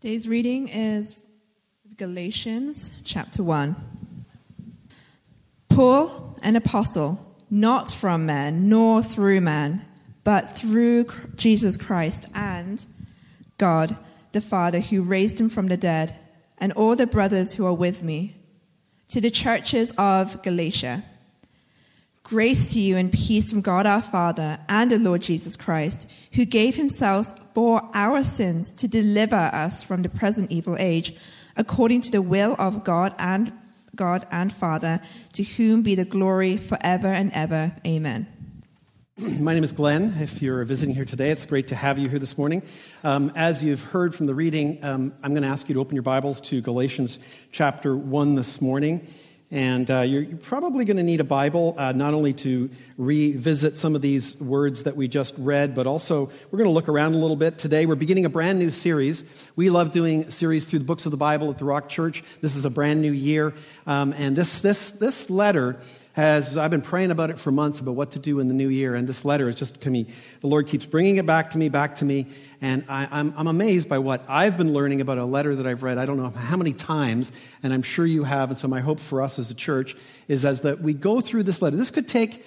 Today's reading is Galatians chapter 1. Paul, an apostle, not from man, nor through man, but through Jesus Christ and God, the Father, who raised him from the dead, and all the brothers who are with me, to the churches of Galatia. Grace to you and peace from God our Father and the Lord Jesus Christ, who gave himself for our sins to deliver us from the present evil age, according to the will of God and God and Father, to whom be the glory forever and ever. Amen. My name is Glenn. If you're visiting here today, it's great to have you here this morning. Um, as you've heard from the reading, um, I'm going to ask you to open your Bibles to Galatians chapter 1 this morning. And uh, you're, probably going to need a Bible, uh, not only to revisit some of these words that we just read, but also we're going to look around a little bit today. We're beginning a brand new series. We love doing series through the books of the Bible at the Rock Church. This is a brand new year. Um, and this, this, this letter has, I've been praying about it for months about what to do in the new year, and this letter is just coming. The Lord keeps bringing it back to me, back to me, and I, am I'm, I'm amazed by what I've been learning about a letter that I've read, I don't know how many times, and I'm sure you have, and so my hope for us as a church is as that we go through this letter. This could take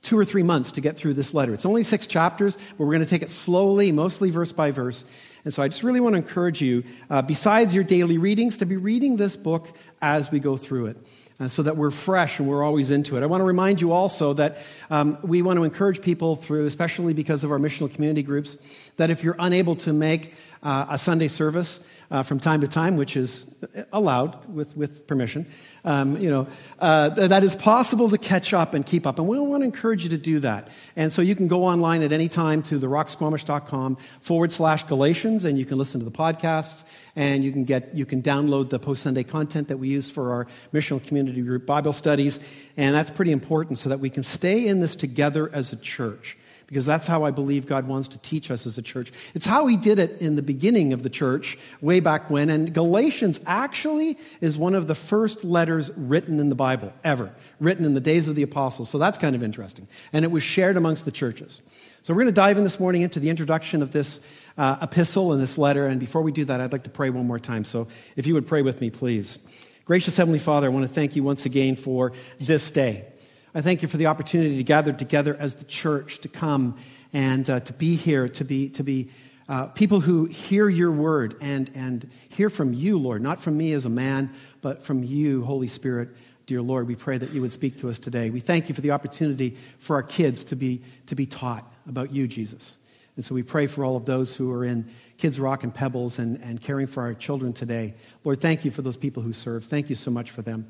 two or three months to get through this letter. It's only six chapters, but we're going to take it slowly, mostly verse by verse. And so I just really want to encourage you, uh, besides your daily readings, to be reading this book as we go through it uh, so that we're fresh and we're always into it. I want to remind you also that um, we want to encourage people through, especially because of our missional community groups, that if you're unable to make uh, a Sunday service uh, from time to time, which is allowed with, with permission, um, you know, uh, that is possible to catch up and keep up. And we want to encourage you to do that. And so you can go online at any time to therocksquamish.com forward slash Galatians, and you can listen to the podcasts, and you can get, you can download the post-Sunday content that we use for our missional community group Bible studies. And that's pretty important so that we can stay in this together as a church because that's how I believe God wants to teach us as a church. It's how He did it in the beginning of the church, way back when. And Galatians actually is one of the first letters written in the Bible, ever, written in the days of the apostles. So that's kind of interesting. And it was shared amongst the churches. So we're going to dive in this morning into the introduction of this uh, epistle and this letter. And before we do that, I'd like to pray one more time. So if you would pray with me, please. Gracious Heavenly Father, I want to thank you once again for this day. I thank you for the opportunity to gather together as the church, to come and uh, to be here, to be, to be uh, people who hear your word and, and hear from you, Lord, not from me as a man, but from you, Holy Spirit. Dear Lord, we pray that you would speak to us today. We thank you for the opportunity for our kids to be, to be taught about you, Jesus. And so we pray for all of those who are in Kids Rock and Pebbles and, and caring for our children today. Lord, thank you for those people who serve. Thank you so much for them.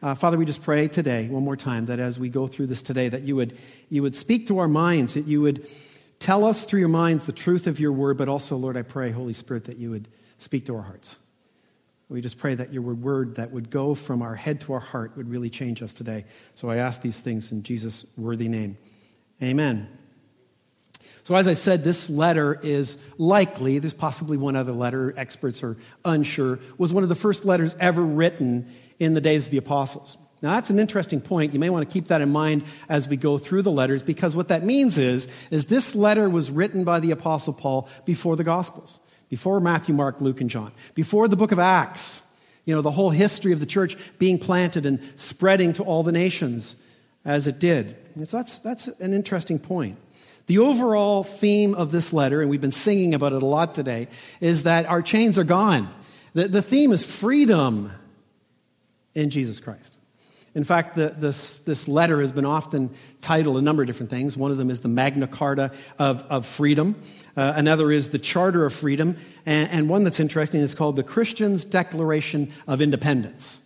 Uh, Father, we just pray today, one more time, that as we go through this today, that you would, you would speak to our minds, that you would tell us through your minds the truth of your word, but also, Lord, I pray, Holy Spirit, that you would speak to our hearts. We just pray that your word that would go from our head to our heart would really change us today. So I ask these things in Jesus' worthy name. Amen. So, as I said, this letter is likely, there's possibly one other letter, experts are unsure, was one of the first letters ever written in the days of the apostles. Now, that's an interesting point. You may want to keep that in mind as we go through the letters, because what that means is, is this letter was written by the apostle Paul before the Gospels, before Matthew, Mark, Luke, and John, before the book of Acts. You know, the whole history of the church being planted and spreading to all the nations as it did. So that's, that's an interesting point. The overall theme of this letter, and we've been singing about it a lot today, is that our chains are gone. The, the theme is freedom in Jesus Christ. In fact, the, this, this letter has been often titled a number of different things. One of them is the Magna Carta of, of Freedom, uh, another is the Charter of Freedom, and, and one that's interesting is called the Christian's Declaration of Independence.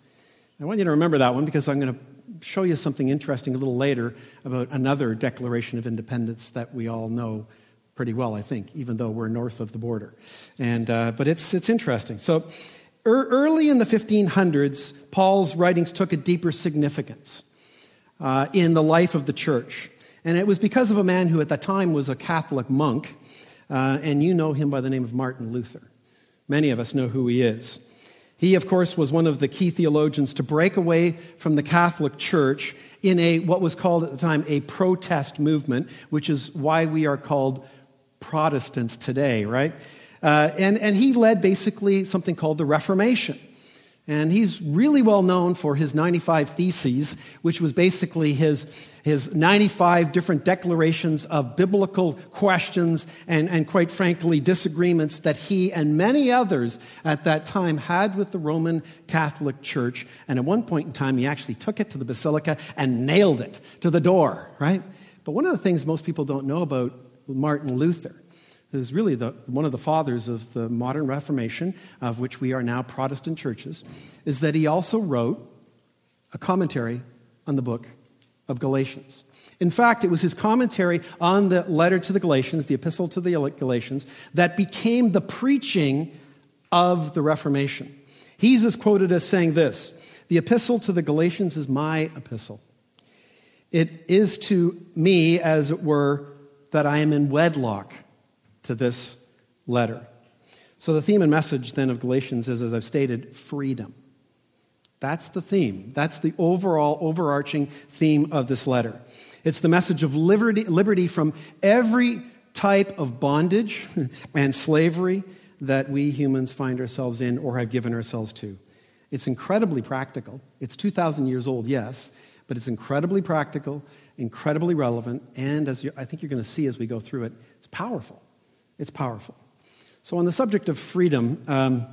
I want you to remember that one because I'm going to show you something interesting a little later about another Declaration of Independence that we all know pretty well, I think, even though we're north of the border. And, uh, but it's, it's interesting. So, Early in the 1500s, Paul's writings took a deeper significance uh, in the life of the church. And it was because of a man who at that time was a Catholic monk, uh, and you know him by the name of Martin Luther. Many of us know who he is. He, of course, was one of the key theologians to break away from the Catholic Church in a what was called at the time a protest movement, which is why we are called Protestants today, right? Uh, and, and he led basically something called the Reformation. And he's really well known for his 95 Theses, which was basically his, his 95 different declarations of biblical questions and, and, quite frankly, disagreements that he and many others at that time had with the Roman Catholic Church. And at one point in time, he actually took it to the Basilica and nailed it to the door, right? But one of the things most people don't know about Martin Luther who's really the, one of the fathers of the modern Reformation, of which we are now Protestant churches, is that he also wrote a commentary on the book of Galatians. In fact, it was his commentary on the letter to the Galatians, the epistle to the Galatians, that became the preaching of the Reformation. He's as quoted as saying this The epistle to the Galatians is my epistle. It is to me, as it were, that I am in wedlock to this letter. So, the theme and message then of Galatians is, as I've stated, freedom. That's the theme. That's the overall, overarching theme of this letter. It's the message of liberty, liberty from every type of bondage and slavery that we humans find ourselves in or have given ourselves to. It's incredibly practical. It's 2,000 years old, yes, but it's incredibly practical, incredibly relevant, and as I think you're going to see as we go through it, it's powerful. It's powerful. So, on the subject of freedom, um,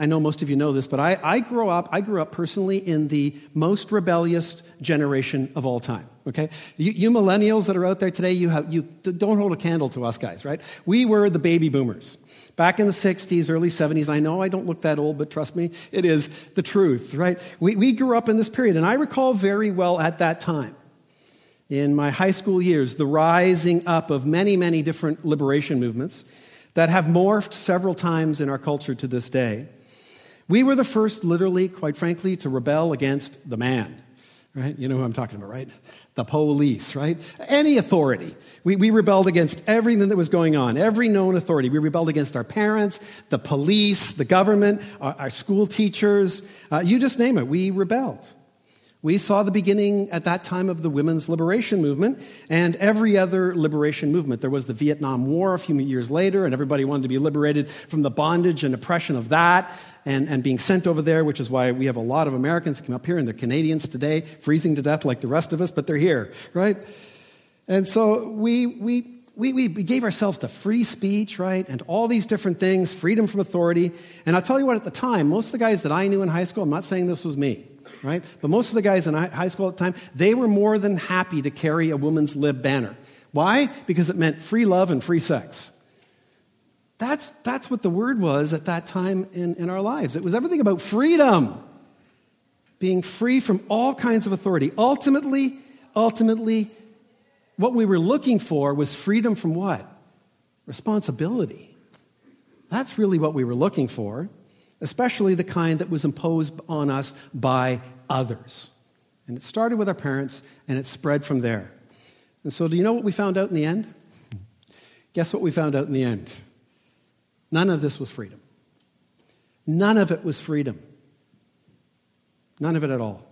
I know most of you know this, but I, I, grew up, I grew up personally in the most rebellious generation of all time. Okay? You, you millennials that are out there today, you, have, you don't hold a candle to us guys, right? We were the baby boomers. Back in the 60s, early 70s, I know I don't look that old, but trust me, it is the truth, right? We, we grew up in this period, and I recall very well at that time in my high school years the rising up of many, many different liberation movements that have morphed several times in our culture to this day. We were the first, literally, quite frankly, to rebel against the man. Right? You know who I'm talking about, right? The police, right? Any authority. We, we rebelled against everything that was going on, every known authority. We rebelled against our parents, the police, the government, our, our school teachers. Uh, you just name it. We rebelled. We saw the beginning at that time of the women's liberation movement and every other liberation movement. There was the Vietnam War a few years later, and everybody wanted to be liberated from the bondage and oppression of that and, and being sent over there, which is why we have a lot of Americans come up here, and they're Canadians today, freezing to death like the rest of us, but they're here, right? And so we, we, we, we gave ourselves to free speech, right? And all these different things, freedom from authority. And I'll tell you what, at the time, most of the guys that I knew in high school, I'm not saying this was me, right? But most of the guys in high school at the time, they were more than happy to carry a woman's lib banner. Why? Because it meant free love and free sex. That's, that's what the word was at that time in, in our lives. It was everything about freedom, being free from all kinds of authority. Ultimately, ultimately, what we were looking for was freedom from what? Responsibility. That's really what we were looking for especially the kind that was imposed on us by others. And it started with our parents and it spread from there. And so, do you know what we found out in the end? Guess what we found out in the end? None of this was freedom. None of it was freedom. None of it at all.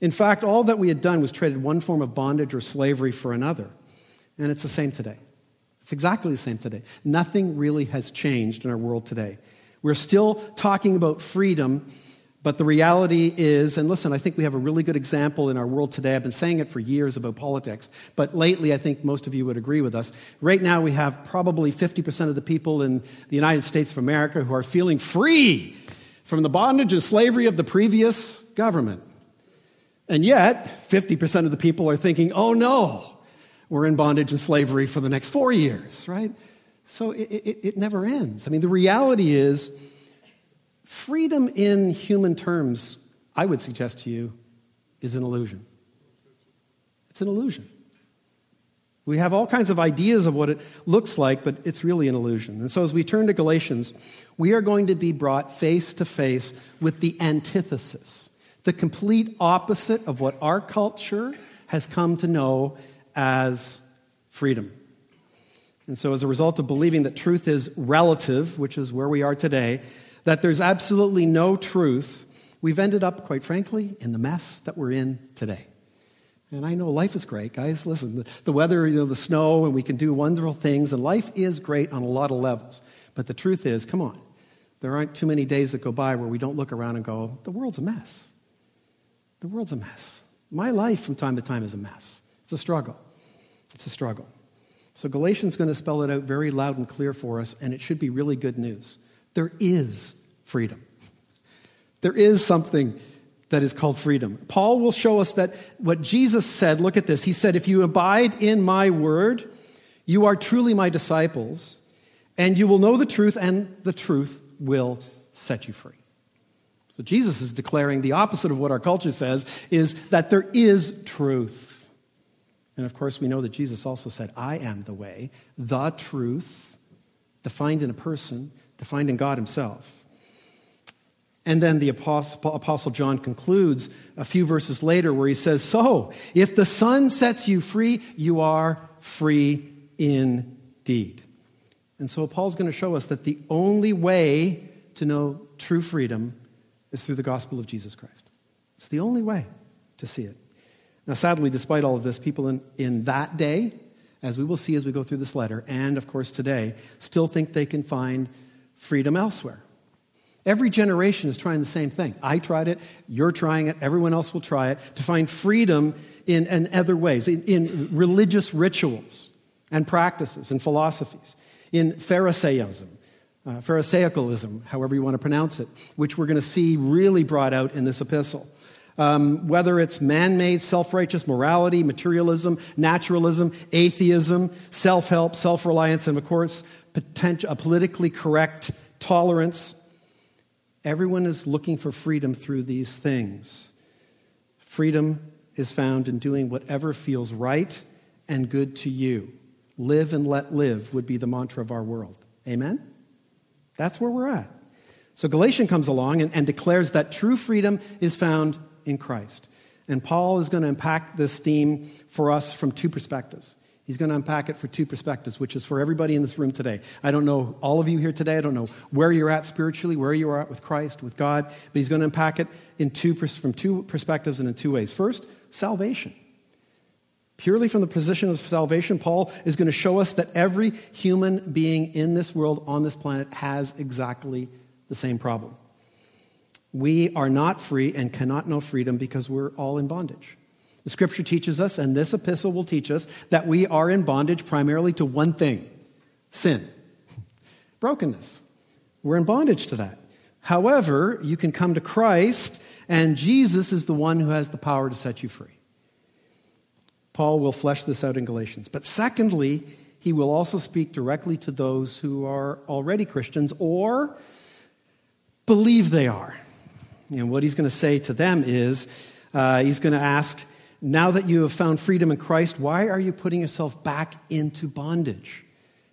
In fact, all that we had done was traded one form of bondage or slavery for another. And it's the same today. It's exactly the same today. Nothing really has changed in our world today. We're still talking about freedom, but the reality is, and listen, I think we have a really good example in our world today. I've been saying it for years about politics, but lately I think most of you would agree with us. Right now, we have probably 50% of the people in the United States of America who are feeling free from the bondage and slavery of the previous government. And yet, 50% of the people are thinking, oh no, we're in bondage and slavery for the next four years, right? So it, it, it never ends. I mean, the reality is freedom in human terms, I would suggest to you, is an illusion. It's an illusion. We have all kinds of ideas of what it looks like, but it's really an illusion. And so, as we turn to Galatians, we are going to be brought face to face with the antithesis, the complete opposite of what our culture has come to know as freedom. And so, as a result of believing that truth is relative, which is where we are today, that there's absolutely no truth, we've ended up, quite frankly, in the mess that we're in today. And I know life is great, guys. Listen, the, the weather, you know, the snow, and we can do wonderful things, and life is great on a lot of levels. But the truth is, come on, there aren't too many days that go by where we don't look around and go, the world's a mess. The world's a mess. My life from time to time is a mess. It's a struggle. It's a struggle. So Galatians is going to spell it out very loud and clear for us, and it should be really good news. There is freedom. There is something that is called freedom. Paul will show us that what Jesus said, look at this. He said, If you abide in my word, you are truly my disciples, and you will know the truth, and the truth will set you free. So Jesus is declaring the opposite of what our culture says is that there is truth. And of course, we know that Jesus also said, I am the way, the truth, defined in a person, defined in God Himself. And then the Apostle, John concludes a few verses later where he says, So, if the Son sets you free, you are free indeed. And so Paul's going to show us that the only way to know true freedom is through the gospel of Jesus Christ. It's the only way to see it. Now, sadly, despite all of this, people in, in that day, as we will see as we go through this letter, and of course today, still think they can find freedom elsewhere. Every generation is trying the same thing. I tried it, you're trying it, everyone else will try it, to find freedom in, in other ways, in, in religious rituals and practices and philosophies, in Pharisaism, uh, Pharisaicalism, however you want to pronounce it, which we're going to see really brought out in this epistle. Um, whether it's man made, self righteous morality, materialism, naturalism, atheism, self help, self reliance, and of course, potential, a politically correct tolerance. Everyone is looking for freedom through these things. Freedom is found in doing whatever feels right and good to you. Live and let live would be the mantra of our world. Amen? That's where we're at. So Galatian comes along and, and declares that true freedom is found in Christ. And Paul is going to unpack this theme for us from two perspectives. He's going to unpack it for two perspectives, which is for everybody in this room today. I don't know all of you here today. I don't know where you're at spiritually, where you are at with Christ, with God, but he's going to unpack it in two, from two perspectives and in two ways. First, salvation. Purely from the position of salvation, Paul is going to show us that every human being in this world, on this planet, has exactly the same problem. We are not free and cannot know freedom because we're all in bondage. The scripture teaches us, and this epistle will teach us, that we are in bondage primarily to one thing sin, brokenness. We're in bondage to that. However, you can come to Christ, and Jesus is the one who has the power to set you free. Paul will flesh this out in Galatians. But secondly, he will also speak directly to those who are already Christians or believe they are. And what he's going to say to them is uh, he's going to ask, now that you have found freedom in Christ, why are you putting yourself back into bondage?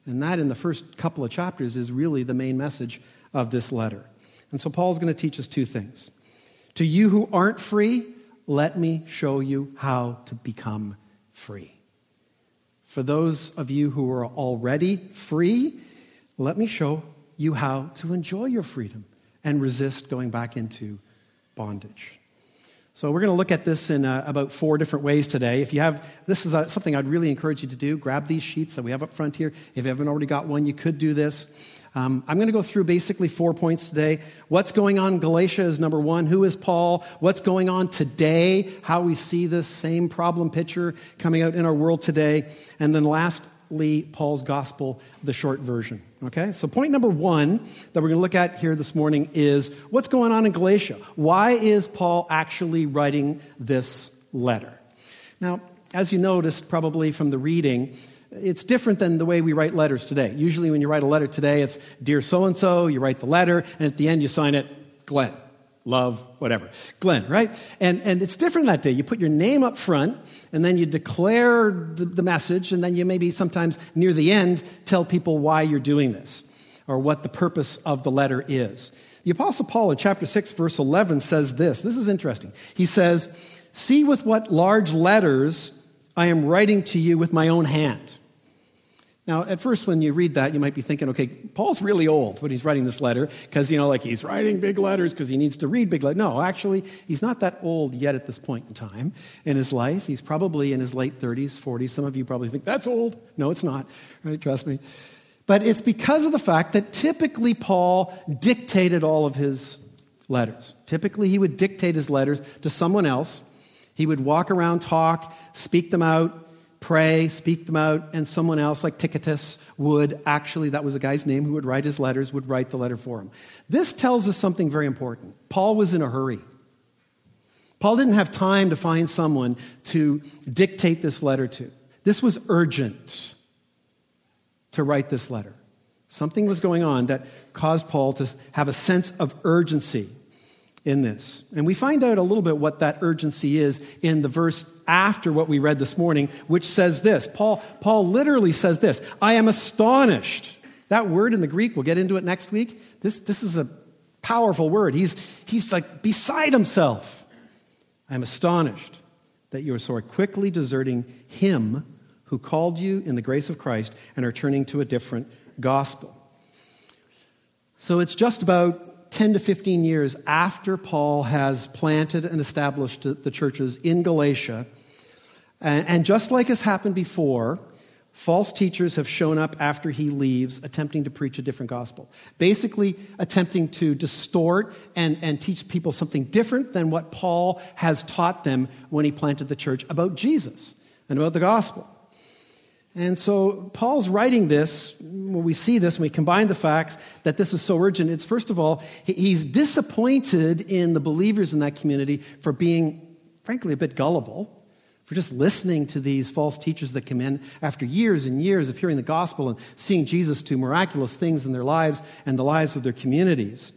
And that, in the first couple of chapters, is really the main message of this letter. And so Paul's going to teach us two things. To you who aren't free, let me show you how to become free. For those of you who are already free, let me show you how to enjoy your freedom and resist going back into bondage. So, we're going to look at this in uh, about four different ways today. If you have, this is uh, something I'd really encourage you to do. Grab these sheets that we have up front here. If you haven't already got one, you could do this. Um, I'm going to go through basically four points today. What's going on in Galatia is number one. Who is Paul? What's going on today? How we see this same problem picture coming out in our world today. And then lastly, Paul's gospel, the short version. Okay? So, point number one that we're going to look at here this morning is what's going on in Galatia? Why is Paul actually writing this letter? Now, as you noticed probably from the reading, it's different than the way we write letters today. Usually, when you write a letter today, it's Dear so and so, you write the letter, and at the end, you sign it Glenn, love, whatever. Glenn, right? And, and it's different that day. You put your name up front, and then you declare the, the message, and then you maybe sometimes near the end tell people why you're doing this or what the purpose of the letter is. The Apostle Paul in chapter 6, verse 11 says this. This is interesting. He says, See with what large letters I am writing to you with my own hand. Now, at first, when you read that, you might be thinking, okay, Paul's really old when he's writing this letter because, you know, like he's writing big letters because he needs to read big letters. No, actually, he's not that old yet at this point in time in his life. He's probably in his late 30s, 40s. Some of you probably think that's old. No, it's not, right? Trust me. But it's because of the fact that typically Paul dictated all of his letters. Typically, he would dictate his letters to someone else. He would walk around, talk, speak them out, pray, speak them out, and someone else, like Tychicus, would actually, that was a guy's name who would write his letters, would write the letter for him. This tells us something very important. Paul was in a hurry. Paul didn't have time to find someone to dictate this letter to. This was urgent to write this letter. Something was going on that caused Paul to have a sense of urgency in this. And we find out a little bit what that urgency is in the verse after what we read this morning, which says this. Paul, Paul literally says this I am astonished. That word in the Greek, we'll get into it next week. This, this is a powerful word. He's, he's like beside himself. I am astonished that you are so quickly deserting him who called you in the grace of Christ and are turning to a different gospel. So it's just about 10 to 15 years after Paul has planted and established the churches in Galatia. And just like has happened before, false teachers have shown up after he leaves, attempting to preach a different gospel. Basically, attempting to distort and, and teach people something different than what Paul has taught them when he planted the church about Jesus and about the gospel. And so Paul's writing this, when we see this, when we combine the facts that this is so urgent, it's first of all, he's disappointed in the believers in that community for being, frankly, a bit gullible, for just listening to these false teachers that come in after years and years of hearing the gospel and seeing Jesus do miraculous things in their lives and the lives of their communities.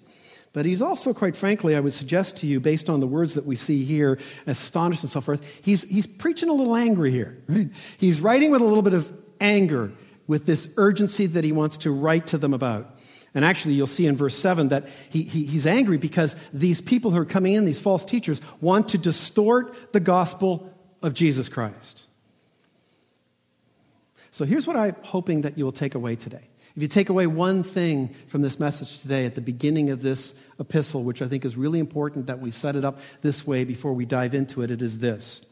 But he's also, quite frankly, I would suggest to you, based on the words that we see here, astonished and so forth, he's, he's preaching a little angry here. Right? He's writing with a little bit of anger, with this urgency that he wants to write to them about. And actually, you'll see in verse 7 that he, he, he's angry because these people who are coming in, these false teachers, want to distort the gospel of Jesus Christ. So here's what I'm hoping that you will take away today. If you take away one thing from this message today at the beginning of this epistle, which I think is really important that we set it up this way before we dive into it, it is this.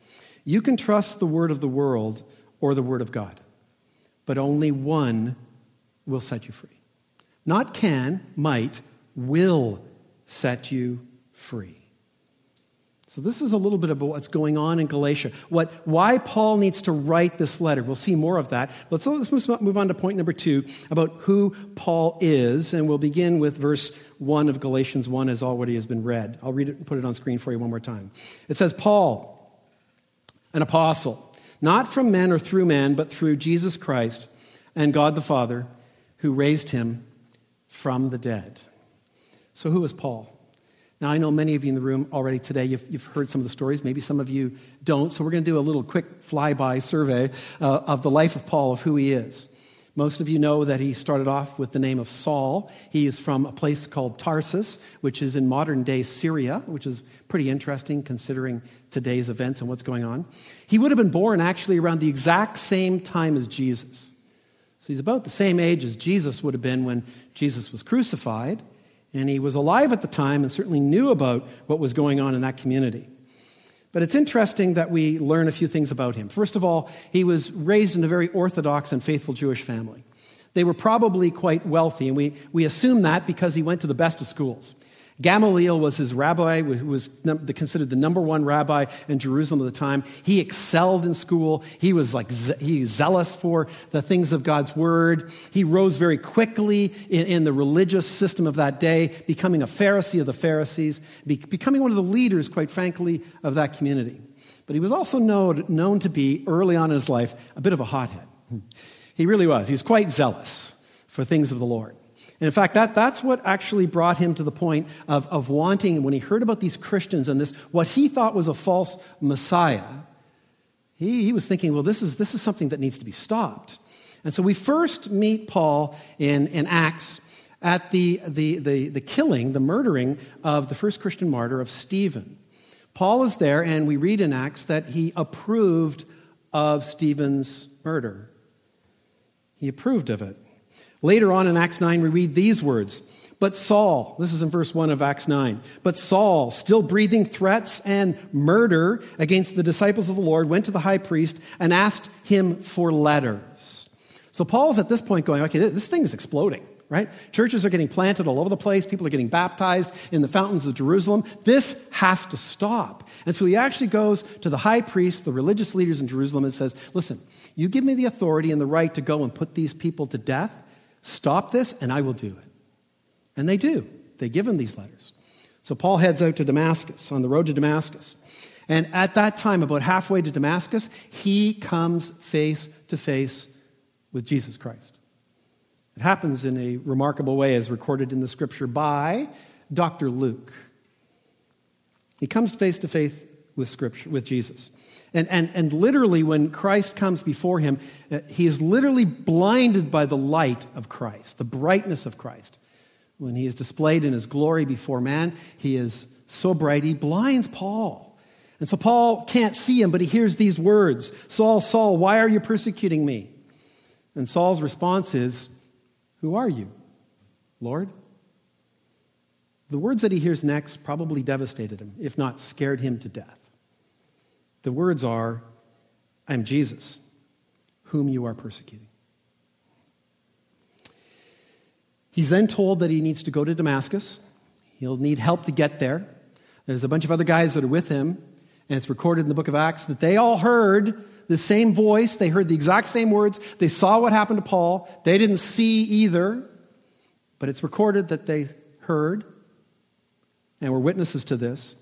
You can trust the word of the world or the word of God, but only one will set you free. Not can, might, will set you free. So, this is a little bit about what's going on in Galatia. What, why Paul needs to write this letter. We'll see more of that. But let's move on to point number two about who Paul is. And we'll begin with verse 1 of Galatians 1 as already has been read. I'll read it and put it on screen for you one more time. It says, Paul, an apostle, not from men or through man, but through Jesus Christ and God the Father, who raised him from the dead. So, who is Paul? Now, I know many of you in the room already today, you've, you've heard some of the stories. Maybe some of you don't. So, we're going to do a little quick flyby survey uh, of the life of Paul, of who he is. Most of you know that he started off with the name of Saul. He is from a place called Tarsus, which is in modern day Syria, which is pretty interesting considering today's events and what's going on. He would have been born actually around the exact same time as Jesus. So he's about the same age as Jesus would have been when Jesus was crucified and he was alive at the time and certainly knew about what was going on in that community. But it's interesting that we learn a few things about him. First of all, he was raised in a very orthodox and faithful Jewish family. They were probably quite wealthy, and we, we assume that because he went to the best of schools. Gamaliel was his rabbi, who was considered the number one rabbi in Jerusalem at the time. He excelled in school. He was like he zealous for the things of God's word. He rose very quickly in, in the religious system of that day, becoming a Pharisee of the Pharisees, be, becoming one of the leaders, quite frankly, of that community. But he was also known, known to be, early on in his life, a bit of a hothead. He really was. He was quite zealous for things of the Lord. And in fact, that, that's what actually brought him to the point of, of wanting, when he heard about these Christians and this, what he thought was a false Messiah, he, he was thinking, well, this is, this is something that needs to be stopped. And so we first meet Paul in, in Acts at the, the, the, the killing, the murdering of the first Christian martyr of Stephen. Paul is there, and we read in Acts that he approved of Stephen's murder. He approved of it. Later on in Acts 9, we read these words. But Saul, this is in verse 1 of Acts 9, but Saul, still breathing threats and murder against the disciples of the Lord, went to the high priest and asked him for letters So Paul's at this point going, okay, this thing is exploding, right? Churches are getting planted all over the place. People are getting baptized in the fountains of Jerusalem. This has to stop. And so he actually goes to the high priest, the religious leaders in Jerusalem, and says, listen, you give me the authority and the right to go and put these people to death. Stop this, and I will do it. And they do. They give him these letters. So Paul heads out to Damascus, on the road to Damascus. And at that time, about halfway to Damascus, he comes face to face with Jesus Christ. It happens in a remarkable way, as recorded in the scripture by Dr. Luke. He comes face to face with scripture, with Jesus. And, and, and literally, when Christ comes before him, uh, he is literally blinded by the light of Christ, the brightness of Christ. When he is displayed in his glory before man, he is so bright, he blinds Paul. And so Paul can't see him, but he hears these words Saul, Saul, why are you persecuting me? And Saul's response is, Who are you, Lord? The words that he hears next probably devastated him, if not scared him to death. The words are, I'm Jesus, whom you are persecuting. He's then told that he needs to go to Damascus. He'll need help to get there. There's a bunch of other guys that are with him, and it's recorded in the book of Acts that they all heard the same voice. They heard the exact same words. They saw what happened to Paul. They didn't see either, but it's recorded that they heard and were witnesses to this.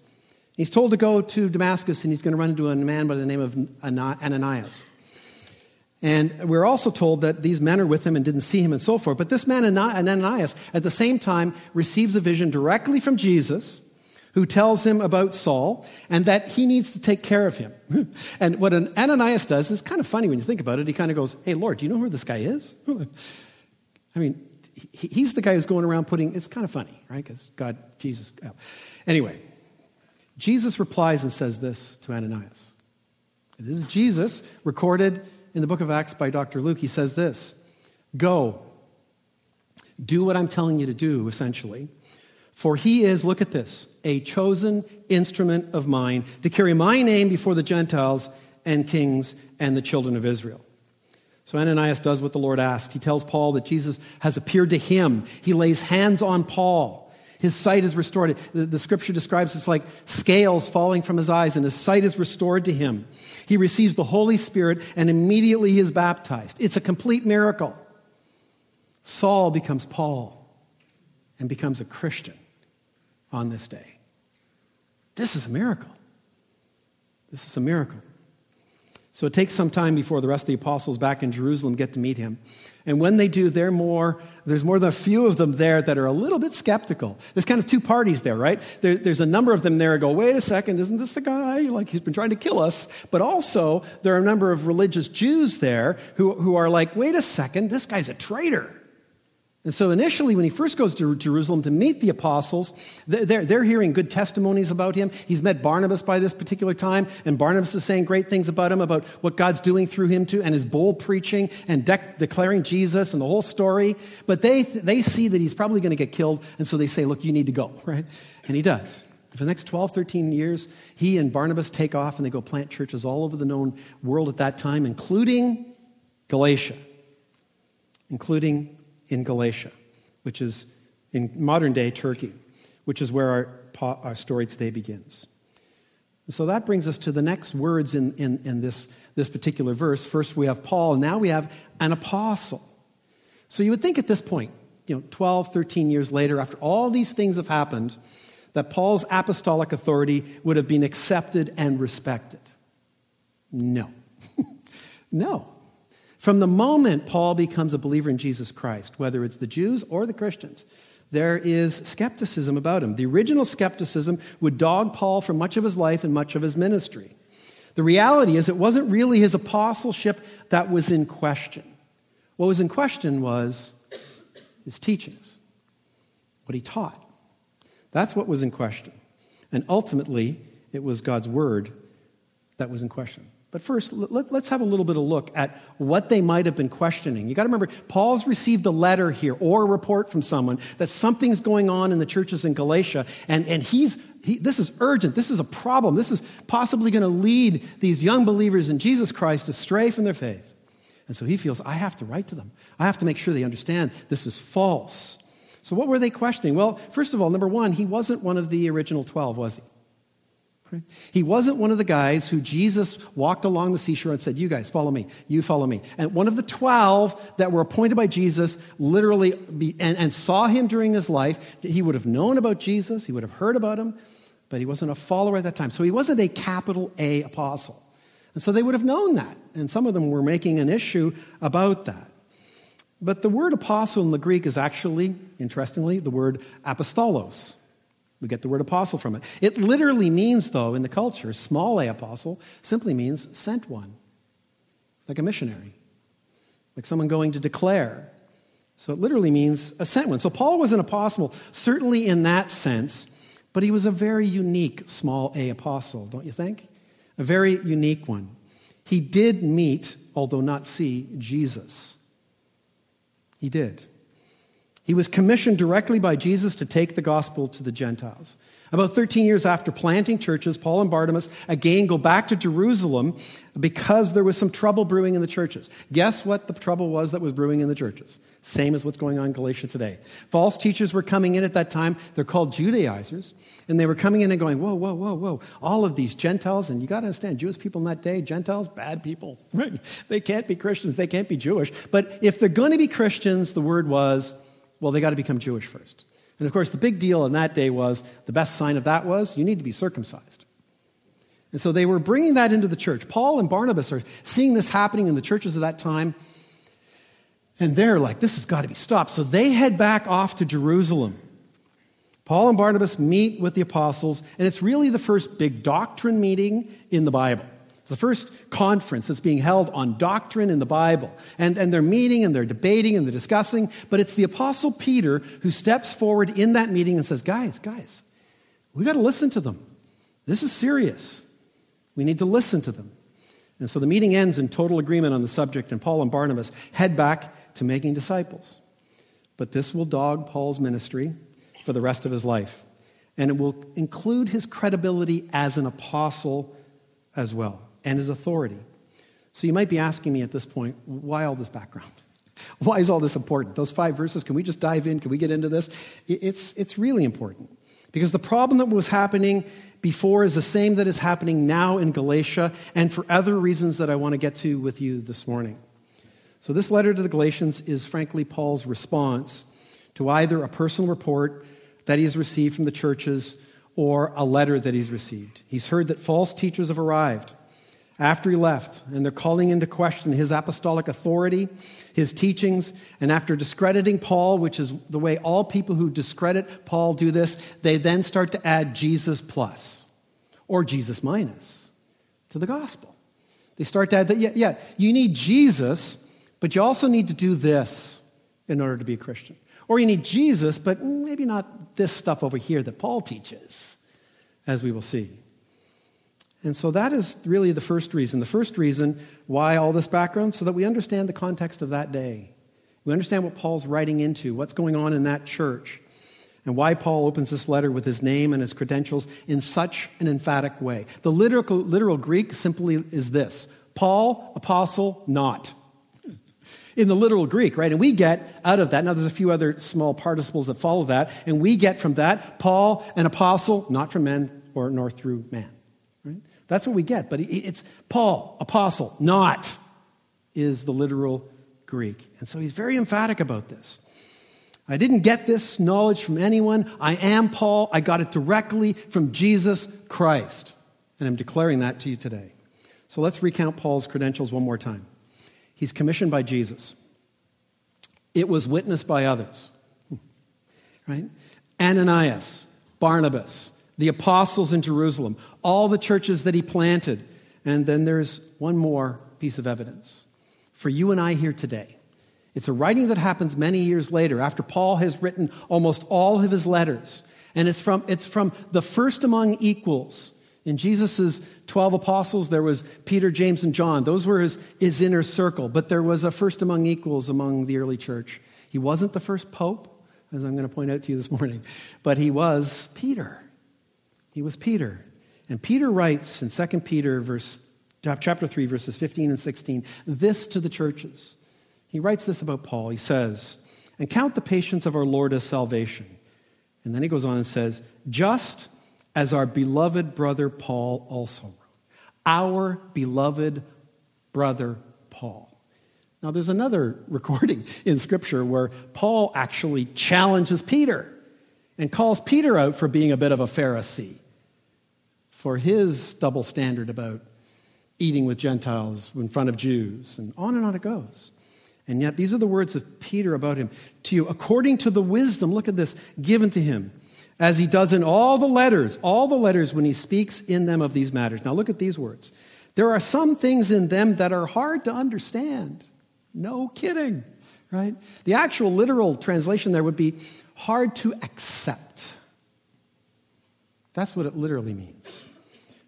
He's told to go to Damascus and he's going to run into a man by the name of Ananias. And we're also told that these men are with him and didn't see him and so forth. But this man, Ananias, at the same time, receives a vision directly from Jesus, who tells him about Saul and that he needs to take care of him. and what an Ananias does is kind of funny when you think about it. He kind of goes, Hey, Lord, do you know who this guy is? I mean, he's the guy who's going around putting, it's kind of funny, right? Because God, Jesus. Oh. Anyway, Jesus replies and says this to Ananias. This is Jesus, recorded in the book of Acts by Dr. Luke. He says this Go, do what I'm telling you to do, essentially. For he is, look at this, a chosen instrument of mine to carry my name before the Gentiles and kings and the children of Israel. So Ananias does what the Lord asked. He tells Paul that Jesus has appeared to him. He lays hands on Paul. His sight is restored. The, the, scripture describes it's like scales falling from his eyes, and his sight is restored to him. He receives the Holy Spirit, and immediately he is baptized. It's a complete miracle. Saul becomes Paul and becomes a Christian on this day. This is a miracle. This is a miracle. So it takes some time before the rest of the apostles back in Jerusalem get to meet him. And when they do, they're more, there's more than a few of them there that are a little bit skeptical. There's kind of two parties there, right? There, there's a number of them there who go, wait a second, isn't this the guy? Like, he's been trying to kill us. But also, there are a number of religious Jews there who, who are like, wait a second, this guy's a traitor. And so initially, when he first goes to Jerusalem to meet the apostles, they're, hearing good testimonies about him. He's met Barnabas by this particular time, and Barnabas is saying great things about him, about what God's doing through him too, and his bold preaching and de- declaring Jesus and the whole story. But they, they see that he's probably going to get killed, and so they say, look, you need to go, right? And he does. For the next 12, 13 years, he and Barnabas take off and they go plant churches all over the known world at that time, including Galatia, including in Galatia, which is in modern day Turkey, which is where our, our story today begins. And so that brings us to the next words in, in, in this, this particular verse. First, we have Paul, now we have an apostle. So you would think at this point, you know, 12, 13 years later, after all these things have happened, that Paul's apostolic authority would have been accepted and respected. No. no. From the moment Paul becomes a believer in Jesus Christ, whether it's the Jews or the Christians, there is skepticism about him. The original skepticism would dog Paul for much of his life and much of his ministry. The reality is, it wasn't really his apostleship that was in question. What was in question was his teachings, what he taught. That's what was in question. And ultimately, it was God's word that was in question. But first, let, us have a little bit of look at what they might have been questioning. You got to remember, Paul's received a letter here or a report from someone that something's going on in the churches in Galatia, and, and he's, he, this is urgent. This is a problem. This is possibly going to lead these young believers in Jesus Christ astray from their faith. And so he feels, I have to write to them. I have to make sure they understand this is false. So, what were they questioning? Well, first of all, number one, he wasn't one of the original 12, was he? He wasn't one of the guys who Jesus walked along the seashore and said, You guys, follow me. You follow me. And one of the 12 that were appointed by Jesus literally be, and, and saw him during his life, he would have known about Jesus, he would have heard about him, but he wasn't a follower at that time. So he wasn't a capital A apostle. And so they would have known that. And some of them were making an issue about that. But the word apostle in the Greek is actually, interestingly, the word apostolos. We get the word apostle from it. It literally means, though, in the culture, small a apostle simply means sent one, like a missionary, like someone going to declare. So it literally means a sent one. So Paul was an apostle, certainly in that sense, but he was a very unique small a apostle, don't you think? A very unique one. He did meet, although not see, Jesus. He did. He was commissioned directly by Jesus to take the gospel to the Gentiles. About 13 years after planting churches, Paul and Barnabas again go back to Jerusalem because there was some trouble brewing in the churches. Guess what the trouble was that was brewing in the churches? Same as what's going on in Galatia today. False teachers were coming in at that time. They're called Judaizers. And they were coming in and going, whoa, whoa, whoa, whoa. All of these Gentiles, and you got to understand, Jewish people in that day, Gentiles, bad people. Right? they can't be Christians, they can't be Jewish. But if they're going to be Christians, the word was, well, they got to become Jewish first. And of course, the big deal in that day was the best sign of that was you need to be circumcised. And so they were bringing that into the church. Paul and Barnabas are seeing this happening in the churches of that time. And they're like, this has got to be stopped. So they head back off to Jerusalem. Paul and Barnabas meet with the apostles, and it's really the first big doctrine meeting in the Bible. It's the first conference that's being held on doctrine in the Bible. And, and they're meeting and they're debating and they're discussing, but it's the Apostle Peter who steps forward in that meeting and says, Guys, guys, we got to listen to them. This is serious. We need to listen to them. And so the meeting ends in total agreement on the subject, and Paul and Barnabas head back to making disciples. But this will dog Paul's ministry for the rest of his life, and it will include his credibility as an apostle as well and his authority. So you might be asking me at this point, why all this background? Why is all this important? Those five verses, can we just dive in? Can we get into this? It's, it's really important. Because the problem that was happening before is the same that is happening now in Galatia, and for other reasons that I want to get to with you this morning. So, this letter to the Galatians is frankly Paul's response to either a personal report that he has received from the churches or a letter that he's received. He's heard that false teachers have arrived after he left, and they're calling into question his apostolic authority, his teachings, and after discrediting Paul, which is the way all people who discredit Paul do this, they then start to add Jesus plus or Jesus minus to the gospel. They start to add that, yeah, yeah, you need Jesus, but you also need to do this in order to be a Christian. Or you need Jesus, but maybe not this stuff over here that Paul teaches, as we will see. And so that is really the first reason. The first reason why all this background, so that we understand the context of that day. We understand what Paul's writing into, what's going on in that church, and why Paul opens this letter with his name and his credentials in such an emphatic way. The literal, literal Greek simply is this Paul, apostle, not. In the literal Greek, right? And we get out of that, now there's a few other small participles that follow that, and we get from that Paul, an apostle, not from men or nor through man. That's what we get. But it's Paul, apostle, not is the literal Greek. And so he's very emphatic about this. I didn't get this knowledge from anyone. I am Paul. I got it directly from Jesus Christ. And I'm declaring that to you today. So let's recount Paul's credentials one more time. He's commissioned by Jesus, it was witnessed by others, hmm. right? Ananias, Barnabas, the apostles in Jerusalem, all the churches that he planted. And then there's one more piece of evidence for you and I here today. It's a writing that happens many years later after Paul has written almost all of his letters. And it's from, it's from the first among equals. In Jesus' 12 apostles, there was Peter, James, and John. Those were his, his inner circle. But there was a first among equals among the early church. He wasn't the first pope, as I'm going to point out to you this morning, but he was Peter. He was Peter. And Peter writes in 2 Peter verse chapter 3, verses 15 and 16, this to the churches. He writes this about Paul. He says, And count the patience of our Lord as salvation. And then he goes on and says, Just as our beloved brother Paul also wrote. Our beloved brother Paul. Now, there's another recording in Scripture where Paul actually challenges Peter and calls Peter out for being a bit of a Pharisee, for his double standard about eating with Gentiles in front of Jews, and on and on it goes. And yet, these are the words of Peter about him. To you, according to the wisdom, look at this, given to him, as he does in all the letters, all the letters when he speaks in them of these matters. Now, look at these words. There are some things in them that are hard to understand. No kidding, right? The actual literal translation there would be hard to accept. That's what it literally means.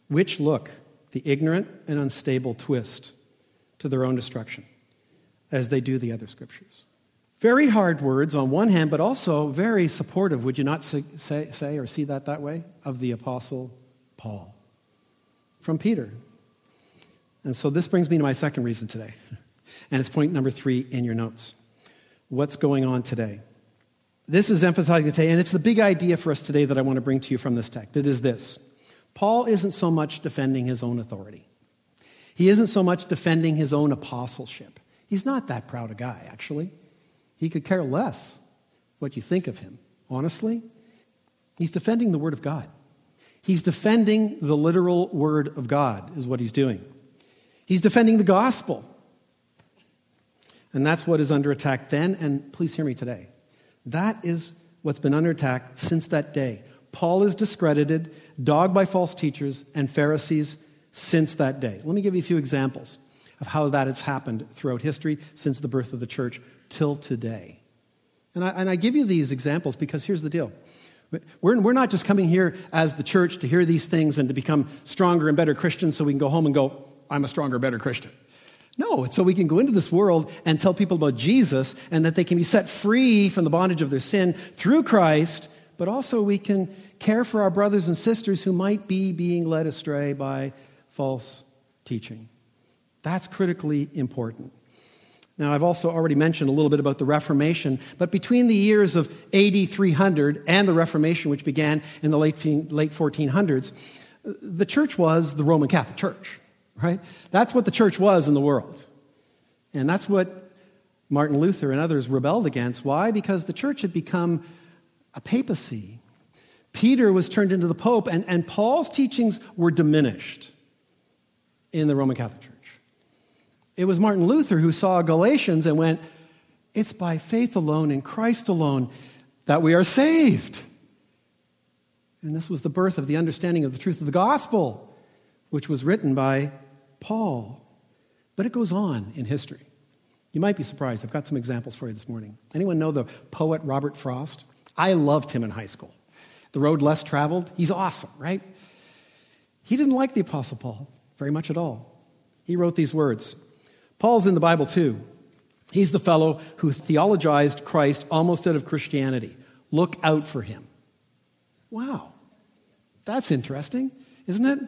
Which look, the ignorant and unstable twist to their own destruction, as they do the other scriptures. Very hard words on one hand, but also very supportive, would you not say, say, or see that that way, of the Apostle Paul from Peter. And so this brings me to my second reason today. And it's point number three in your notes. What's going on today? This is emphasizing today, and it's the big idea for us today that I want to bring to you from this text. It is this Paul isn't so much defending his own authority, he isn't so much defending his own apostleship. He's not that proud a guy, actually. He could care less what you think of him, honestly. He's defending the Word of God. He's defending the literal Word of God, is what he's doing. He's defending the gospel. And that's what is under attack then, and please hear me today. That is what's been under attack since that day. Paul is discredited, dogged by false teachers and Pharisees since that day. Let me give you a few examples of how that has happened throughout history since the birth of the church till today. And I, and I give you these examples because here's the deal. We're, we're not just coming here as the church to hear these things and to become stronger and better Christians so we can go home and go, I'm a stronger, better Christian. No, it's so we can go into this world and tell people about Jesus and that they can be set free from the bondage of their sin through Christ, but also we can care for our brothers and sisters who might be being led astray by false teaching. That's critically important. Now, I've also already mentioned a little bit about the Reformation, but between the years of AD 300 and the Reformation, which began in the late, late 1400s, the church was the Roman Catholic Church right? That's what the church was in the world. And that's what Martin Luther and others rebelled against. Why? Because the church had become a papacy. Peter was turned into the Pope, and, and Paul's teachings were diminished in the Roman Catholic Church. It was Martin Luther who saw Galatians and went, It's by faith alone in Christ alone that we are saved. And this was the birth of the understanding of the truth of the gospel, which was written by Paul. But it goes on in history. You might be surprised. I've got some examples for you this morning. Anyone know the poet Robert Frost? I loved him in high school. The road less traveled, he's awesome, right? He didn't like the Apostle Paul very much at all. He wrote these words Paul's in the Bible too. He's the fellow who theologized Christ almost out of Christianity. Look out for him. Wow. That's interesting, isn't it?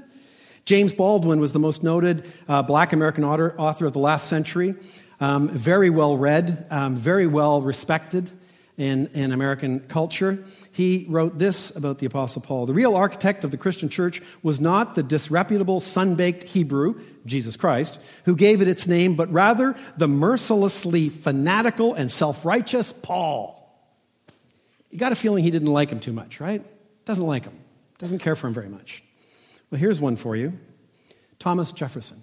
James Baldwin was the most noted uh, black American author, author, of the last century. Um, very well read, um, very well respected in, in American culture. He wrote this about the Apostle Paul The real architect of the Christian church was not the disreputable, sun baked Hebrew, Jesus Christ, who gave it its name, but rather the mercilessly fanatical and self righteous Paul. You got a feeling he didn't like him too much, right? Doesn't like him, doesn't care for him very much. Well, here's one for you Thomas Jefferson.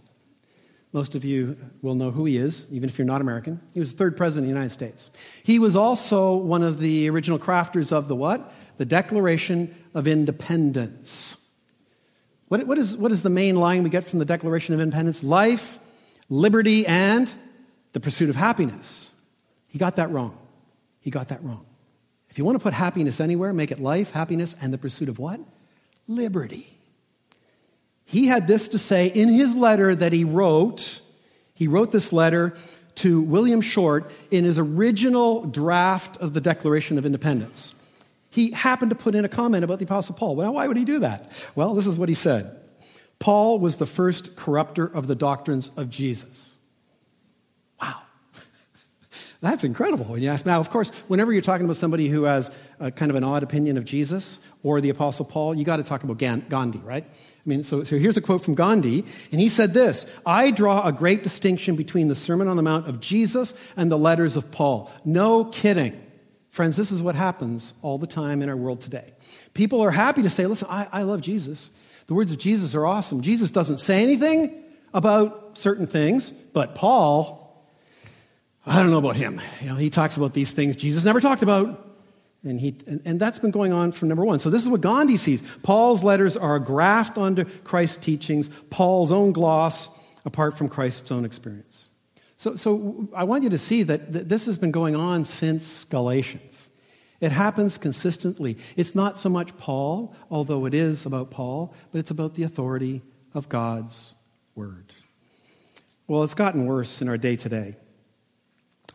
Most of you will know who he is, even if you're not American. He was the third president of the United States. He was also one of the original crafters of the what? The Declaration of Independence. What, what, is, what is the main line we get from the Declaration of Independence? Life, liberty, and the pursuit of happiness. He got that wrong. He got that wrong. If you want to put happiness anywhere, make it life, happiness, and the pursuit of what? Liberty. He had this to say in his letter that he wrote. He wrote this letter to William Short in his original draft of the Declaration of Independence. He happened to put in a comment about the Apostle Paul. Well, why would he do that? Well, this is what he said Paul was the first corrupter of the doctrines of Jesus. That's incredible when you ask. Now, of course, whenever you're talking about somebody who has a kind of an odd opinion of Jesus or the Apostle Paul, you got to talk about Gandhi, right? I mean, so, so here's a quote from Gandhi, and he said this I draw a great distinction between the Sermon on the Mount of Jesus and the letters of Paul. No kidding. Friends, this is what happens all the time in our world today. People are happy to say, listen, I, I love Jesus. The words of Jesus are awesome. Jesus doesn't say anything about certain things, but Paul, I don't know about him. You know, he talks about these things Jesus never talked about. And, he, and, and, that's been going on from number one. So, this is what Gandhi sees. Paul's letters are a graft onto Christ's teachings, Paul's own gloss, apart from Christ's own experience. So, so I want you to see that, that this has been going on since Galatians. It happens consistently. It's not so much Paul, although it is about Paul, but it's about the authority of God's word. Well, it's gotten worse in our day today.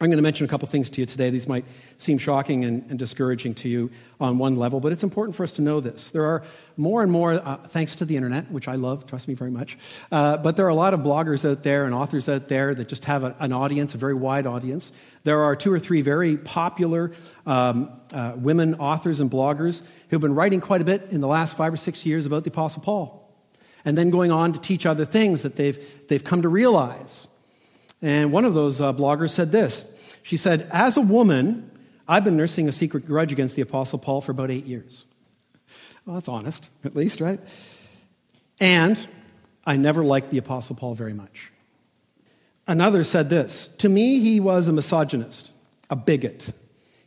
I'm going to mention a couple things to you today. These might seem shocking and, and, discouraging to you on one level, but it's important for us to know this. There are more and more, uh, thanks to the internet, which I love, trust me very much, uh, but there are a lot of bloggers out there and authors out there that just have a, an audience, a very wide audience. There are two or three very popular um, uh, women authors and bloggers who've been writing quite a bit in the last five or six years about the Apostle Paul, and then going on to teach other things that they've, they've come to realize. And one of those uh, bloggers said this. She said, As a woman, I've been nursing a secret grudge against the Apostle Paul for about eight years. Well, that's honest, at least, right? And I never liked the Apostle Paul very much. Another said this To me, he was a misogynist, a bigot.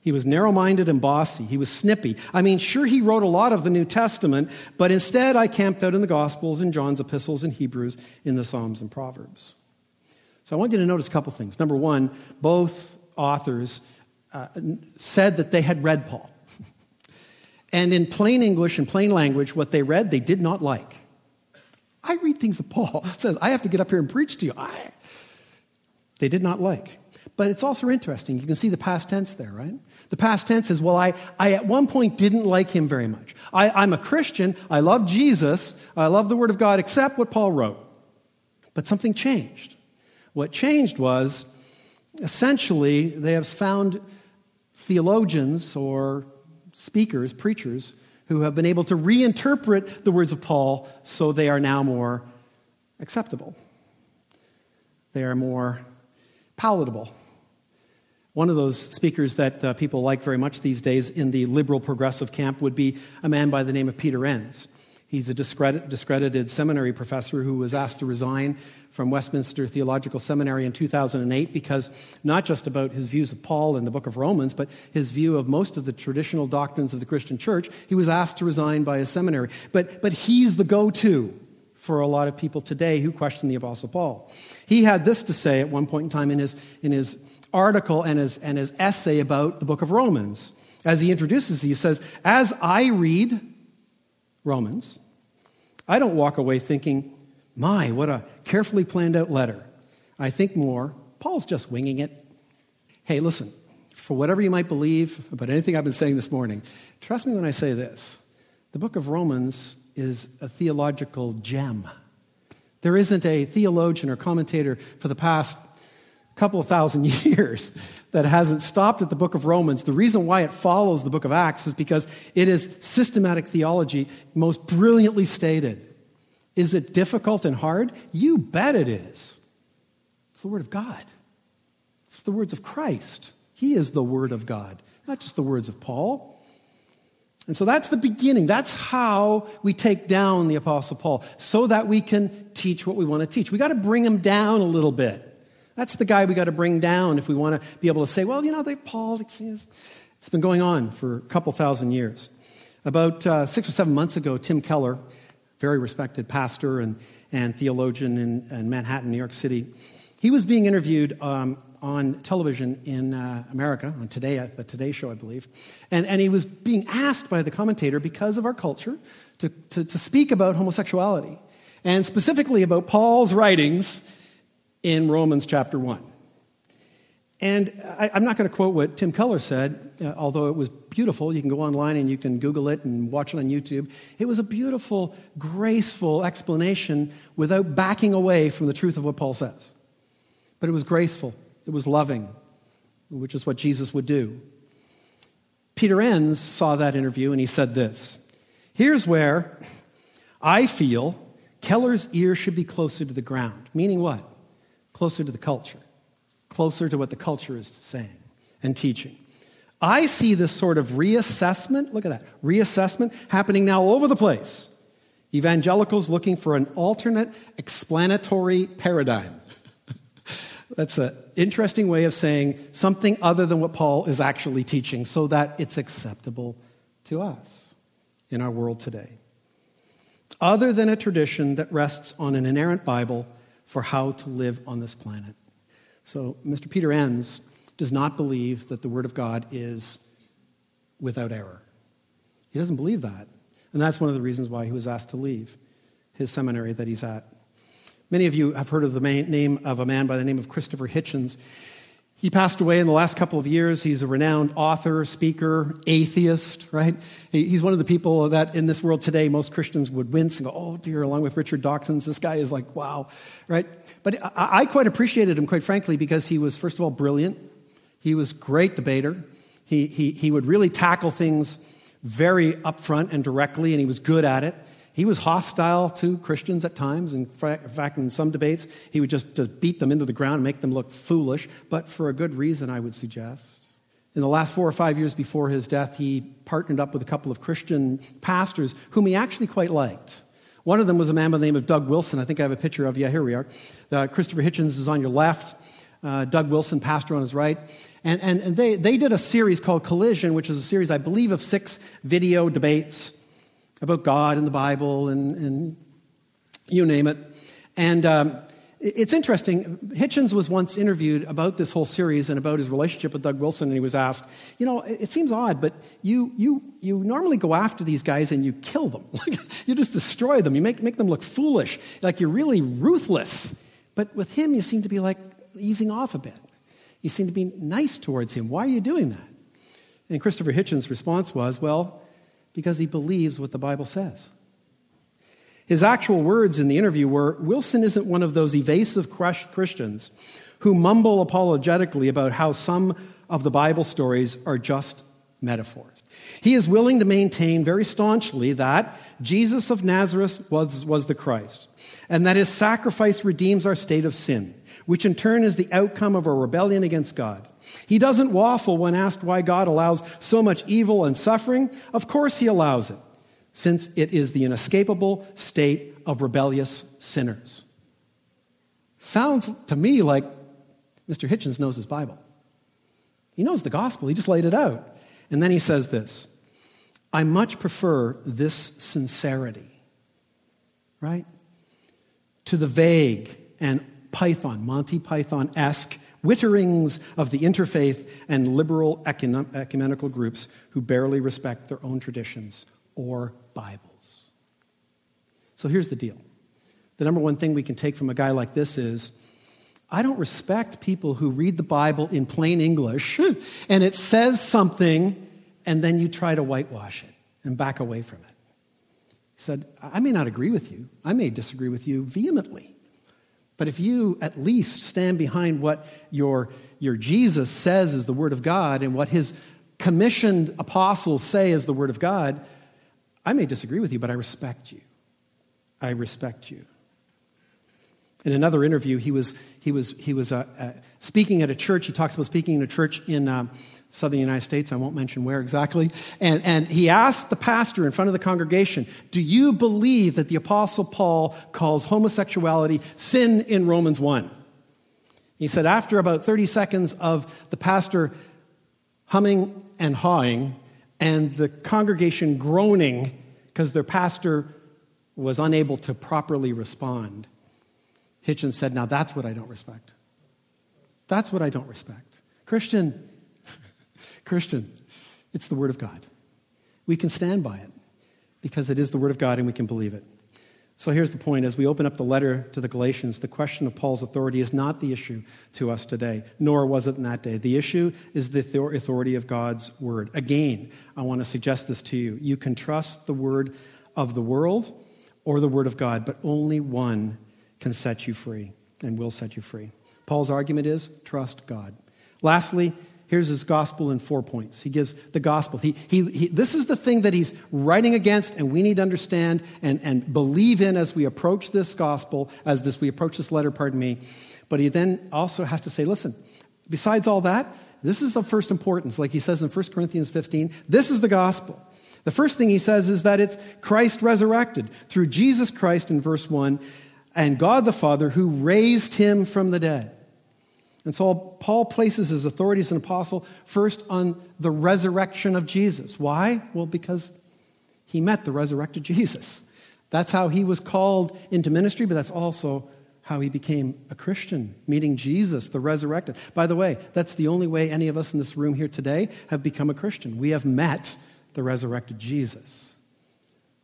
He was narrow minded and bossy. He was snippy. I mean, sure, he wrote a lot of the New Testament, but instead I camped out in the Gospels, in John's epistles, in Hebrews, in the Psalms and Proverbs. So I want you to notice a couple things. Number one, both authors uh, said that they had read Paul. and in plain English and plain language, what they read, they did not like. I read things that Paul says, I have to get up here and preach to you. I, they did not like. But it's also interesting. You can see the past tense there, right? The past tense is, well, I, I at one point didn't like him very much. I, I'm a Christian. I love Jesus. I love the Word of God, except what Paul wrote. But something changed. What changed was essentially they have found theologians or speakers, preachers, who have been able to reinterpret the words of Paul so they are now more acceptable. They are more palatable. One of those speakers that uh, people like very much these days in the liberal progressive camp would be a man by the name of Peter Enns. He's a discredited seminary professor who was asked to resign from Westminster Theological Seminary in 2008 because not just about his views of Paul and the book of Romans, but his view of most of the traditional doctrines of the Christian church, he was asked to resign by his seminary. But, but he's the go to for a lot of people today who question the Apostle Paul. He had this to say at one point in time in his, in his article and his, and his essay about the book of Romans. As he introduces, he says, As I read Romans, I don't walk away thinking, my, what a carefully planned out letter. I think more, Paul's just winging it. Hey, listen, for whatever you might believe about anything I've been saying this morning, trust me when I say this. The book of Romans is a theological gem. There isn't a theologian or commentator for the past couple of thousand years that hasn't stopped at the book of Romans. The reason why it follows the book of Acts is because it is systematic theology, most brilliantly stated. Is it difficult and hard? You bet it is. It's the Word of God, it's the words of Christ. He is the Word of God, not just the words of Paul. And so that's the beginning. That's how we take down the Apostle Paul, so that we can teach what we want to teach. We got to bring him down a little bit. That's the guy we got to bring down if we want to be able to say, well, you know, they, Paul, it's been going on for a couple thousand years. About uh, six or seven months ago, Tim Keller, very respected pastor and, and theologian in, in Manhattan, New York City, he was being interviewed um, on television in uh, America, on Today, the Today Show, I believe. And, and he was being asked by the commentator, because of our culture, to, to, to speak about homosexuality, and specifically about Paul's writings in Romans chapter 1. And I, am not going to quote what Tim Keller said, uh, although it was beautiful. You can go online and you can Google it and watch it on YouTube. It was a beautiful, graceful explanation without backing away from the truth of what Paul says. But it was graceful, it was loving, which is what Jesus would do. Peter Enns saw that interview and he said this Here's where I feel Keller's ear should be closer to the ground. Meaning what? Closer to the culture closer to what the culture is saying and teaching. I see this sort of reassessment, look at that, reassessment happening now all over the place. Evangelicals looking for an alternate explanatory paradigm. That's an interesting way of saying something other than what Paul is actually teaching so that it's acceptable to us in our world today. Other than a tradition that rests on an inerrant Bible for how to live on this planet. So, Mr. Peter Enns does not believe that the Word of God is without error. He doesn't believe that. And that's one of the reasons why he was asked to leave his seminary that he's at. Many of you have heard of the name of a man by the name of Christopher Hitchens. He passed away in the last couple of years. He's a renowned author, speaker, atheist, right? He's one of the people that in this world today most Christians would wince and go, oh dear, along with Richard Dawkins, this guy is like, wow, right? But I quite appreciated him, quite frankly, because he was, first of all, brilliant. He was great debater. He, he, he would really tackle things very upfront and directly, and he was good at it. He was hostile to Christians at times. In fact, in some debates, he would just, just beat them into the ground and make them look foolish, but for a good reason, I would suggest. In the last four or five years before his death, he partnered up with a couple of Christian pastors whom he actually quite liked. One of them was a man by the name of Doug Wilson. I think I have a picture of, yeah, here we are. Uh, Christopher Hitchens is on your left, uh, Doug Wilson, pastor on his right. And, and, and they, they did a series called Collision, which is a series, I believe, of six video debates about God and the Bible and, and you name it. And um, it's interesting. Hitchens was once interviewed about this whole series and about his relationship with Doug Wilson, and he was asked, You know, it seems odd, but you, you, you normally go after these guys and you kill them. you just destroy them. You make, make them look foolish, like you're really ruthless. But with him, you seem to be like easing off a bit. You seem to be nice towards him. Why are you doing that? And Christopher Hitchens' response was, Well, because he believes what the Bible says. His actual words in the interview were Wilson isn't one of those evasive Christians who mumble apologetically about how some of the Bible stories are just metaphors. He is willing to maintain very staunchly that Jesus of Nazareth was, was the Christ, and that his sacrifice redeems our state of sin, which in turn is the outcome of our rebellion against God. He doesn't waffle when asked why God allows so much evil and suffering. Of course, He allows it, since it is the inescapable state of rebellious sinners. Sounds to me like Mr. Hitchens knows his Bible. He knows the gospel, he just laid it out. And then he says this I much prefer this sincerity, right? To the vague and Python, Monty Python esque witterings of the interfaith and liberal ecumenical groups who barely respect their own traditions or Bibles. So here's the deal the number one thing we can take from a guy like this is I don't respect people who read the Bible in plain English and it says something and then you try to whitewash it and back away from it. He said, I may not agree with you. I may disagree with you vehemently. But if you at least stand behind what your, your Jesus says is the Word of God and what his commissioned apostles say is the Word of God, I may disagree with you, but I respect you. I respect you. In another interview, he was, he was, he was uh, uh, speaking at a church. He talks about speaking in a church in, uh, southern United States. I won't mention where exactly. And, and he asked the pastor in front of the congregation, Do you believe that the Apostle Paul calls homosexuality sin in Romans 1? He said, after about 30 seconds of the pastor humming and hawing, and the congregation groaning because their pastor was unable to properly respond, Hitchens said, Now that's what I don't respect. That's what I don't respect. Christian, Christian, it's the Word of God. We can stand by it because it is the Word of God and we can believe it. So here's the point as we open up the letter to the Galatians, the question of Paul's authority is not the issue to us today, nor was it in that day. The issue is the authority of God's word. Again, I want to suggest this to you. You can trust the word of the world or the word of God, but only one can set you free and will set you free. Paul's argument is trust God. Lastly, Here's his gospel in four points. He gives the gospel. He, he, he, this is the thing that he's writing against, and we need to understand and, and believe in as we approach this gospel, as this, we approach this letter, pardon me. But he then also has to say, listen, besides all that, this is of first importance. Like he says in 1 Corinthians 15, this is the gospel. The first thing he says is that it's Christ resurrected through Jesus Christ in verse 1 and God the Father who raised him from the dead. And so Paul places his authority as an apostle first on the resurrection of Jesus. Why? Well, because he met the resurrected Jesus. That's how he was called into ministry, but that's also how he became a Christian, meeting Jesus, the resurrected. By the way, that's the only way any of us in this room here today have become a Christian. We have met the resurrected Jesus.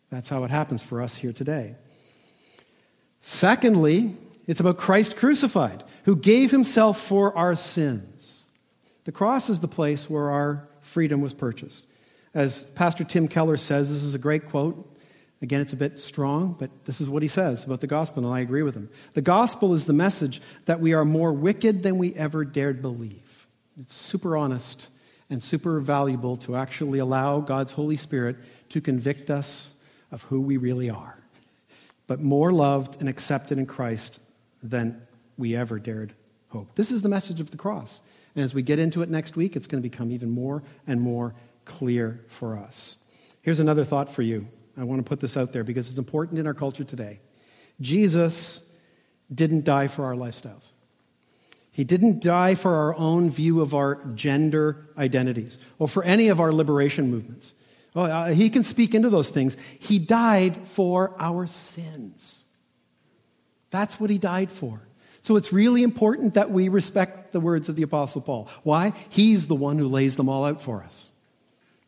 That's how it happens for us here today. Secondly, it's about Christ crucified, who gave himself for our sins. The cross is the place where our freedom was purchased. As Pastor Tim Keller says, this is a great quote. Again, it's a bit strong, but this is what he says about the gospel, and I agree with him. The gospel is the message that we are more wicked than we ever dared believe. It's super honest and super valuable to actually allow God's Holy Spirit to convict us of who we really are, but more loved and accepted in Christ than we ever dared hope. This is the message of the cross. And as we get into it next week, it's going to become even more and more clear for us. Here's another thought for you. I want to put this out there because it's important in our culture today. Jesus didn't die for our lifestyles. He didn't die for our own view of our gender identities or for any of our liberation movements. Well, uh, he can speak into those things. He died for our sins. That's what he died for. So it's really important that we respect the words of the Apostle Paul. Why? He's the one who lays them all out for us.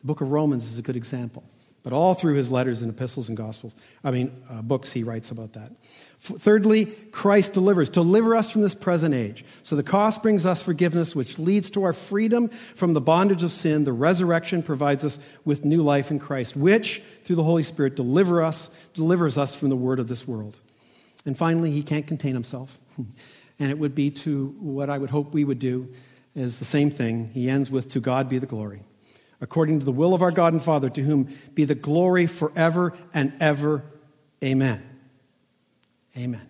The book of Romans is a good example. But all through his letters and epistles and gospels, I mean, uh, books, he writes about that. Thirdly, Christ delivers. Deliver us from this present age. So the cross brings us forgiveness, which leads to our freedom from the bondage of sin. The resurrection provides us with new life in Christ, which, through the Holy Spirit, deliver us, delivers us from the word of this world. And finally, he can't contain himself. And it would be to what I would hope we would do is the same thing. He ends with, To God be the glory. According to the will of our God and Father, to whom be the glory forever and ever. Amen. Amen.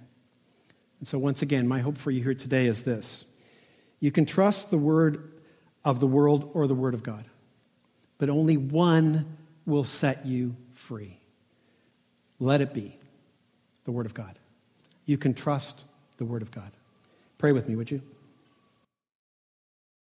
And so, once again, my hope for you here today is this you can trust the word of the world or the word of God, but only one will set you free. Let it be the word of God you can trust the Word of God. Pray with me, would you?